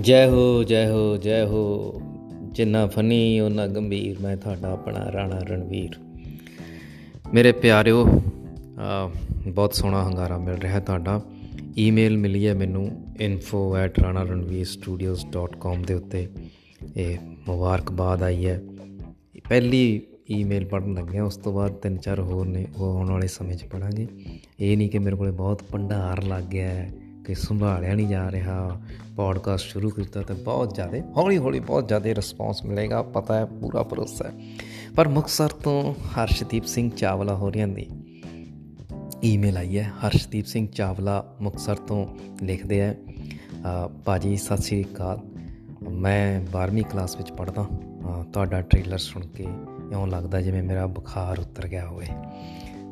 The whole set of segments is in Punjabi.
ਜੈ ਹੋ ਜੈ ਹੋ ਜੈ ਹੋ। ਜਿੰਨਾ ਫਨੀ ਉਹਨਾਂ ਗੰਭੀਰ। ਮੈਂ ਤੁਹਾਡਾ ਆਪਣਾ ਰਾਣਾ ਰਣਵੀਰ। ਮੇਰੇ ਪਿਆਰਿਓ ਬਹੁਤ ਸੋਹਣਾ ਹੰਗਾਰਾ ਮਿਲ ਰਿਹਾ ਤੁਹਾਡਾ। ਈਮੇਲ ਮਿਲੀ ਹੈ ਮੈਨੂੰ info@ranaranveerstudios.com ਦੇ ਉੱਤੇ। ਇਹ ਮੁਬਾਰਕਬਾਦ ਆਈ ਹੈ। ਪਹਿਲੀ ਈਮੇਲ ਪੜਨ ਲੱਗਿਆ ਉਸ ਤੋਂ ਬਾਅਦ ਤਿੰਨ ਚਾਰ ਹੋਰ ਨੇ, ਉਹ ਆਉਣ ਵਾਲੇ ਸਮੇਂ 'ਚ ਪੜਾਂਗੇ ਇਹ ਨਹੀਂ ਕਿ ਮੇਰੇ ਕੋਲੇ ਬਹੁਤ ਭੰਡਾਰ ਲੱਗ ਗਿਆ ਹੈ। ਕਿ ਸੰਭਾਲਿਆ ਨਹੀਂ ਜਾ ਰਿਹਾ। ਪੋਡਕਾਸਟ ਸ਼ੁਰੂ ਕੀਤਾ ਤੇ ਬਹੁਤ ਜ਼ਿਆਦਾ ਹੌਲੀ ਹੌਲੀ ਬਹੁਤ ਜ਼ਿਆਦਾ ਰਿਸਪੌਂਸ ਮਿਲੇਗਾ, ਪਤਾ ਹੈ, ਪੂਰਾ ਭਰੋਸਾ ਹੈ। ਪਰ ਮੁਕਸਰ ਤੋਂ ਹਰਸ਼ਦੀਪ ਸਿੰਘ ਚਾਵਲਾ ਹੋ ਰਿਆਂ ਦੀ ਈਮੇਲ ਆਈ ਹੈ, ਹਰਸ਼ਦੀਪ ਸਿੰਘ ਚਾਵਲਾ ਮੁਕਸਰ ਤੋਂ ਲਿਖਦੇ ਆ ਬਾਜੀ ਸਤਿ ਸ੍ਰੀ ਅਕਾਲ। ਮੈਂ 12ਵੀਂ ਕਲਾਸ ਵਿੱਚ ਪੜ੍ਹਦਾ ਤੁਹਾਡਾ ਟ੍ਰੇਲਰ ਸੁਣ ਕੇ ਇਉਂ ਲੱਗਦਾ ਜਿਵੇਂ ਮੇਰਾ ਬੁਖਾਰ ਉਤਰ ਗਿਆ ਹੋਵੇ।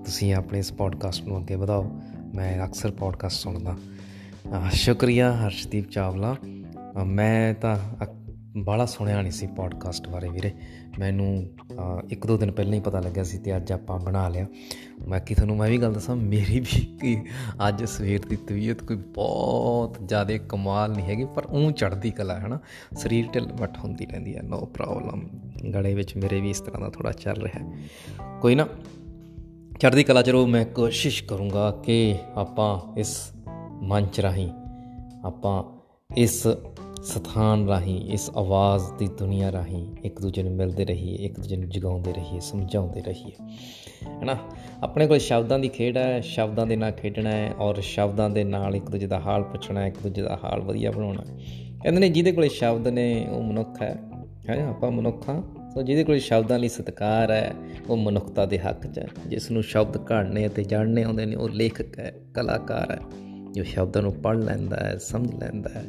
ਤੁਸੀਂ ਆਪਣੇ ਇਸ ਪੋਡਕਾਸਟ ਨੂੰ ਅੱਗੇ ਵਧਾਓ। ਮੈਂ ਅਕਸਰ ਪੋਡਕਾਸਟ ਸੁਣਦਾ। ਸ਼ੁਕਰੀਆ ਹਰਸ਼ਦੀਪ ਚਾਵਲਾ। ਮੈਂ ਤਾਂ ਬਾਲਾ ਸੁਣਿਆ ਨਹੀਂ ਸੀ ਪੋਡਕਾਸਟ ਬਾਰੇ ਵੀਰੇ। ਮੈਨੂੰ ਇੱਕ ਦੋ ਦਿਨ ਪਹਿਲਾਂ ਹੀ ਪਤਾ ਲੱਗਿਆ ਸੀ ਤੇ ਅੱਜ ਆਪਾਂ ਬਣਾ ਲਿਆ। ਮੈਂ ਕੀ ਤੁਹਾਨੂੰ ਮੈਂ ਵੀ ਗੱਲ ਦੱਸਾਂ, ਮੇਰੀ ਵੀ ਅੱਜ ਸਵੇਰ ਦੀ ਤਬੀਅਤ ਕੋਈ ਬਹੁਤ ਜ਼ਿਆਦਾ ਕਮਾਲ ਨਹੀਂ ਹੈਗੀ, ਪਰ ਉਹ ਚੜਦੀ ਕਲਾ ਹੈ ਨਾ ਸਰੀਰ ਢਿੱਲ ਮੱਠ ਹੁੰਦੀ ਰਹਿੰਦੀ ਹੈ ਨੋ ਪ੍ਰੋਬਲਮ ਗਲੇ ਵਿੱਚ ਮੇਰੇ ਵੀ ਇਸ ਤਰ੍ਹਾਂ ਦਾ ਥੋੜਾ ਚੱਲ ਰਿਹਾ ਹੈ। ਕੋਈ ਨਾ ਚੜਦੀ ਕਲਾ ਚਲੋ ਮੈਂ ਕੋਸ਼ਿਸ਼ ਕਰੂੰਗਾ ਕਿ ਆਪਾਂ ਇਸ ਮੰਚ ਰਾਹੀਂ ਆਪਾਂ ਇਸ ਸਥਾਨ ਰਾਹੀਂ, ਇਸ ਆਵਾਜ਼ ਦੀ ਦੁਨੀਆ ਰਾਹੀਂ ਇੱਕ ਦੂਜੇ ਨੂੰ ਮਿਲਦੇ ਰਹੀਏ, ਇੱਕ ਦੂਜੇ ਨੂੰ ਜਗਾਉਂਦੇ ਰਹੀਏ, ਸਮਝਾਉਂਦੇ ਰਹੀਏ। ਹੈਨਾ? ਆਪਣੇ ਕੋਲ ਸ਼ਬਦਾਂ ਦੀ ਖੇਡ ਹੈ, ਸ਼ਬਦਾਂ ਦੇ ਨਾਲ ਖੇਡਣਾ ਹੈ ਔਰ ਸ਼ਬਦਾਂ ਦੇ ਨਾਲ ਇੱਕ ਦੂਜੇ ਦਾ ਹਾਲ ਪੁੱਛਣਾ ਹੈ, ਇੱਕ ਦੂਜੇ ਦਾ ਹਾਲ ਵਧੀਆ ਬਣਾਉਣਾ ਕਹਿੰਦੇ ਨੇ ਜਿਹਦੇ ਕੋਲੇ ਸ਼ਬਦ ਨੇ, ਉਹ ਮਨੁੱਖ ਹੈ। ਹੈ? ਆਪਾਂ ਮਨੁੱਖਾਂ ਸੋ ਜਿਹਦੇ ਕੋਲ ਸ਼ਬਦਾਂ ਲਈ ਸਤਿਕਾਰ ਹੈ, ਉਹ ਮਨੁੱਖਤਾ ਦੇ ਹੱਕ 'ਚ ਹੈ। ਜਿਸ ਨੂੰ ਸ਼ਬਦ ਘੜਨੇ ਅਤੇ ਜਾਣਨੇ ਆਉਂਦੇ ਨੇ, ਉਹ ਲੇਖਕ ਹੈ, ਕਲਾਕਾਰ ਹੈ। ਜੋ ਸ਼ਬਦਾਂ ਨੂੰ ਪੜ੍ਹ ਲੈਂਦਾ ਹੈ, ਸਮਝ ਲੈਂਦਾ ਹੈ,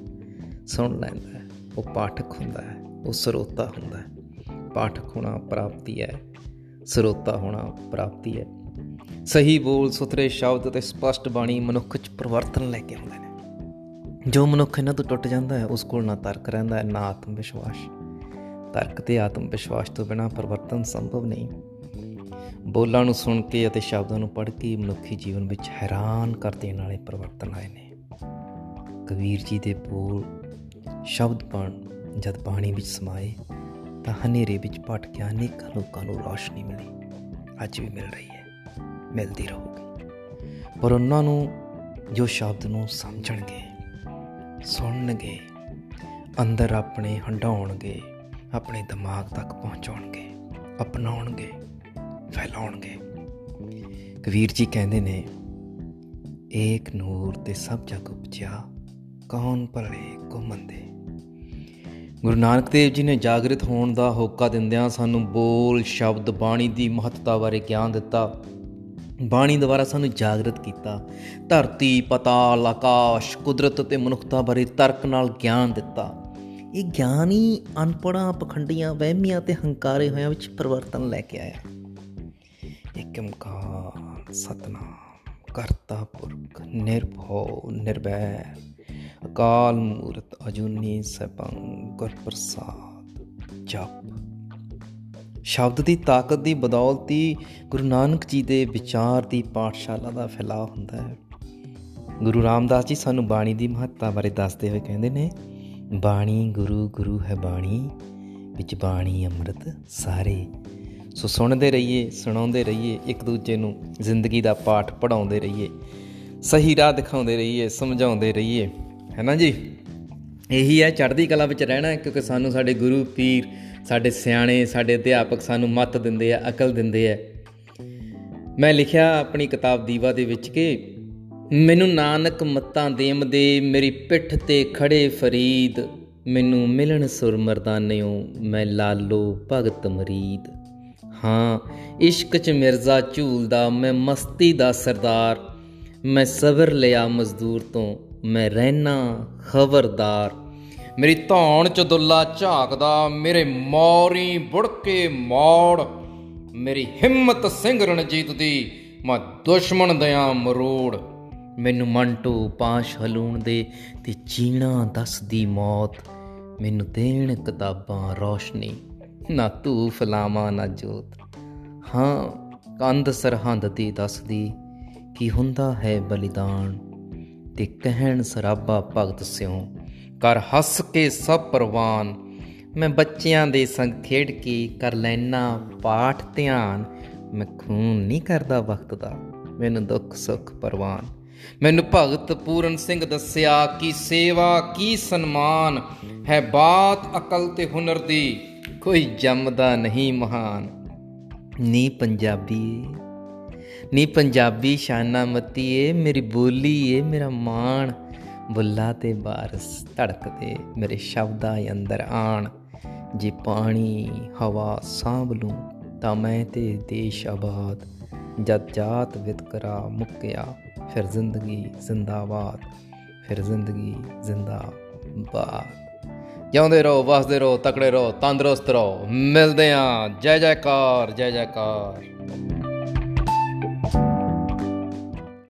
ਸੁਣ ਲੈਂਦਾ ਹੈ, ਉਹ ਪਾਠਕ ਹੁੰਦਾ ਹੈ, ਉਹ ਸਰੋਤਾ ਹੁੰਦਾ ਹੈ। ਪਾਠਕ ਹੋਣਾ ਪ੍ਰਾਪਤੀ ਹੈ, ਸਰੋਤਾ ਹੋਣਾ ਪ੍ਰਾਪਤੀ ਹੈ। ਸਹੀ ਬੋਲ ਸੁਥਰੇ ਸ਼ਬਦ ਤੇ ਸਪਸ਼ਟ ਬਾਣੀ ਮਨੁੱਖ 'ਚ ਪਰਿਵਰਤਨ ਲੈ ਕੇ ਆਉਂਦੇ ਨੇ। ਜੋ ਮਨੁੱਖ ਇਹਨਾਂ ਤੋਂ ਟੁੱਟ ਜਾਂਦਾ ਹੈ, ਉਸ ਕੋਲ ਨਾ ਤਰਕ ਰਹਿੰਦਾ ਹੈ, ਨਾ ਆਤਮ ਵਿਸ਼ਵਾਸ। ਤਰਕ ਤੇ ਆਤਮ ਵਿਸ਼ਵਾਸ ਤੋਂ ਬਿਨਾ ਪਰਿਵਰਤਨ ਸੰਭਵ ਨਹੀਂ। ਬੋਲਾਂ ਨੂੰ ਸੁਣ ਕੇ ਅਤੇ ਸ਼ਬਦਾਂ ਨੂੰ ਪੜ੍ਹ ਕੇ ਮਨੁੱਖੀ ਜੀਵਨ ਵਿੱਚ ਹੈਰਾਨ ਕਰ ਦੇਣ ਵਾਲੇ ਪਰਿਵਰਤਨ ਆਏ ਨੇ। ਕਬੀਰ ਜੀ ਦੇ ਬੋਲ ਸ਼ਬਦ ਬਣ, ਜਦ ਬਾਣੀ ਵਿੱਚ ਸਮਾਏ, ਤਾਂ ਹਨੇਰੇ ਵਿੱਚ ਭਟਕਿਆ ਅਨੇਕਾਂ ਲੋਕਾਂ ਨੂੰ ਰੋਸ਼ਨੀ ਮਿਲੀ। ਅੱਜ ਵੀ ਮਿਲ ਰਹੀ ਹੈ, ਮਿਲਦੀ ਰਹੂਗੀ। ਪਰ ਉਹਨਾਂ ਨੂੰ ਜੋ ਸ਼ਬਦ ਨੂੰ ਸਮਝਣਗੇ, ਸੁਣਨਗੇ, ਅੰਦਰ ਆਪਣੇ ਹੰਡਾਉਣਗੇ ਆਪਣੇ ਦਿਮਾਗ ਤੱਕ ਪਹੁੰਚਾਉਣਗੇ, ਅਪਣਾਉਣਗੇ ਫੈਲਾਉਣਗੇ। ਕਬੀਰ ਜੀ ਕਹਿੰਦੇ ਨੇ, ਏਕ ਨੂਰ ਤੇ ਸਭ ਜਗ ਉਪਜਿਆ, ਕੌਣ ਭਲੇ ਕੋ ਮੰਦੇ ਗੁਰੂ ਨਾਨਕ ਦੇਵ ਜੀ ਨੇ ਜਾਗਰਿਤ ਹੋਣ ਦਾ ਹੋਕਾ ਦਿੰਦਿਆਂ ਸਾਨੂੰ ਬੋਲ, ਸ਼ਬਦ, ਬਾਣੀ ਦੀ ਮਹੱਤਤਾ ਬਾਰੇ ਗਿਆਨ ਦਿੱਤਾ। ਬਾਣੀ ਦੁਆਰਾ ਸਾਨੂੰ ਜਾਗਰਿਤ ਕੀਤਾ। ਧਰਤੀ ਪਤਾਲ ਆਕਾਸ਼, ਕੁਦਰਤ ਤੇ ਮਨੁੱਖਤਾ ਬਾਰੇ ਤਰਕ ਨਾਲ ਗਿਆਨ ਦਿੱਤਾ। ਇਹ ਗਿਆਨ ਹੀ ਅਨਪੜਾਂ ਪਖੰਡੀਆਂ, ਵਹਿਮੀਆਂ ਤੇ ਹੰਕਾਰੇ ਹੋਇਆਂ ਵਿੱਚ ਪਰਿਵਰਤਨ ਲੈ ਕੇ ਆਇਆ। ਏਕ ਓੰਕਾਰ ਸਤਨਾਮ ਕਰਤਾ ਪੁਰਖ ਨਿਰਭਉ ਨਿਰਭੈ ਅਕਾਲ ਮੂਰਤ, ਅਜੂਨੀ ਸਭੰ ਗੁਰ ਪ੍ਰਸਾਦ ਜਪ। ਸ਼ਬਦ ਦੀ ਤਾਕਤ ਦੀ ਬਦੌਲਤੀ ਗੁਰੂ ਨਾਨਕ ਜੀ ਦੇ ਵਿਚਾਰ ਦੀ ਪਾਠਸ਼ਾਲਾ ਦਾ ਫੈਲਾਅ ਹੁੰਦਾ ਹੈ। ਗੁਰੂ ਰਾਮਦਾਸ ਜੀ ਸਾਨੂੰ ਬਾਣੀ ਦੀ ਮਹੱਤਤਾ ਬਾਰੇ ਦੱਸਦੇ ਹੋਏ ਕਹਿੰਦੇ ਨੇ, ਬਾਣੀ ਗੁਰੂ ਗੁਰੂ ਹੈ ਬਾਣੀ, ਵਿੱਚ ਬਾਣੀ ਅੰਮ੍ਰਿਤ ਸਾਰੇ ਸੋ ਸੁਣਦੇ ਰਹੀਏ, ਸੁਣਾਉਂਦੇ ਰਹੀਏ, ਇੱਕ ਦੂਜੇ ਨੂੰ ਜ਼ਿੰਦਗੀ ਦਾ ਪਾਠ ਪੜਾਉਂਦੇ ਰਹੀਏ, ਸਹੀ ਰਾਹ ਦਿਖਾਉਂਦੇ ਰਹੀਏ, ਸਮਝਾਉਂਦੇ ਰਹੀਏ। ਹੈ ਨਾ ਜੀ? ਇਹੀ ਹੈ, ਚੜ੍ਹਦੀ ਕਲਾ ਵਿੱਚ ਰਹਿਣਾ, ਕਿਉਂਕਿ ਸਾਨੂੰ ਸਾਡੇ ਗੁਰੂ, ਪੀਰ, ਸਾਡੇ ਸਿਆਣੇ, ਸਾਡੇ ਅਧਿਆਪਕ ਸਾਨੂੰ ਮੱਤ ਦਿੰਦੇ ਆ, ਅਕਲ ਦਿੰਦੇ ਆ। ਮੈਂ ਲਿਖਿਆ ਆਪਣੀ ਕਿਤਾਬ ਦੀਵਾ ਦੇ ਵਿੱਚ ਕਿ ਮੈਨੂੰ ਨਾਨਕ ਮੱਤਾਂ ਦੇਮ ਦੇ, ਮੇਰੀ ਪਿੱਠ ਤੇ ਖੜੇ ਫਰੀਦ, ਮੈਨੂੰ ਮਿਲਣ ਸੁਰ ਮਰਦਾਨਿਓ ਮੈਂ ਲਾਲੋ ਭਗਤ ਮਰੀਦ। ਹਾਂ, ਇਸ਼ਕ ਚ ਮਿਰਜ਼ਾ ਝੂਲਦਾ ਮੈਂ ਮਸਤੀ ਦਾ ਸਰਦਾਰ। ਮੈਂ ਸਬਰ ਲਿਆ ਮਜ਼ਦੂਰ ਤੋਂ, ਮੈਂ ਰਹਿਣਾ ਖਬਰਦਾਰ। ਮੇਰੀ ਧੌਣ ਚ ਦੁੱਲਾ ਝਾਕਦਾ, ਮੇਰੇ ਮੌਰੀ ਬੁੜਕੇ ਮੋੜ। ਮੇਰੀ ਹਿੰਮਤ ਸਿੰਘ ਰਣਜੀਤ ਦੀ, ਮੈਂ ਦੁਸ਼ਮਣ ਦਿਆਂ ਮਰੋੜ। ਮੈਨੂੰ ਮੰਟੂ ਪਾਸ਼ ਹਲੂਣ ਦੇ ਤੇ ਜੀਣਾ ਦੱਸਦੀ ਮੌਤ। ਮੈਨੂੰ ਦੇਣ ਕਿਤਾਬਾਂ ਰੋਸ਼ਨੀ। ਨਾ ਤੂੰ ਫਲਾਵਾ, ਨਾ ਜੋਤ। ਹਾਂ, ਕੰਧ ਸਰਹੰਦ ਦੀ ਦੱਸਦੀ ਕੀ ਹੁੰਦਾ ਹੈ ਬਲੀਦਾਨ। ਤੇ ਕਹਿਣ ਸਰਾਬਾ ਭਗਤ ਸਿਉ, ਕਰ ਹੱਸ ਕੇ ਸਭ ਪ੍ਰਵਾਨ। ਮੈਂ ਬੱਚਿਆਂ ਦੇ ਸੰਗ ਖੇਡ ਕੇ ਕਰ ਲੈਣਾ ਪਾਠ ਧਿਆਨ। ਮੈਂ ਖੂਨ ਨਹੀਂ ਕਰਦਾ ਵਕਤ ਦਾ, ਮੈਨੂੰ ਦੁੱਖ ਸੁੱਖ ਪਰਵਾਨ। ਮੈਨੂੰ ਭਗਤ ਪੂਰਨ ਸਿੰਘ ਦੱਸਿਆ ਕਿ ਸੇਵਾ, ਕੀ ਸਨਮਾਨ। ਹੈ ਬਾਤ ਅਕਲ ਤੇ ਹੁਨਰ ਦੀ। ਕੋਈ ਜੰਮਦਾ ਨਹੀਂ ਮਹਾਨ। ਨੀ ਪੰਜਾਬੀ ਨੀ ਪੰਜਾਬੀ ਸ਼ਾਨਾ ਮਤੀ ਏ, ਮੇਰੀ ਬੋਲੀ ਏ, ਮੇਰਾ ਮਾਣ। ਬੁੱਲਾ ਤੇ ਬਾਰਸ ਧੜਕਦੇ ਮੇਰੇ ਸ਼ਬਦਾਂ ਅੰਦਰ ਆਣ। ਜੇ ਪਾਣੀ ਹਵਾ ਸਾਂਭ ਲੂੰ, ਤਾਂ ਮੈਂ ਤੇ ਦੇਸ਼ ਆਬਾਦ। ਜਦ ਜਾਤ ਵਿਤਕਰਾ ਮੁੱਕਿਆ, ਫਿਰ ਜ਼ਿੰਦਗੀ ਜ਼ਿੰਦਾਬਾਦ। ਫਿਰ ਜ਼ਿੰਦਗੀ ਜ਼ਿੰਦਾਬਾਦ। ਜਿਉਂਦੇ ਰਹੋ ਵਸਦੇ ਰਹੋ ਤਕੜੇ ਰਹੋ ਤੰਦਰੁਸਤ ਰਹੋ। ਮਿਲਦੇ ਆਂ ਜੈ ਜੈਕਾਰ ਜੈ ਜੈਕਾਰ।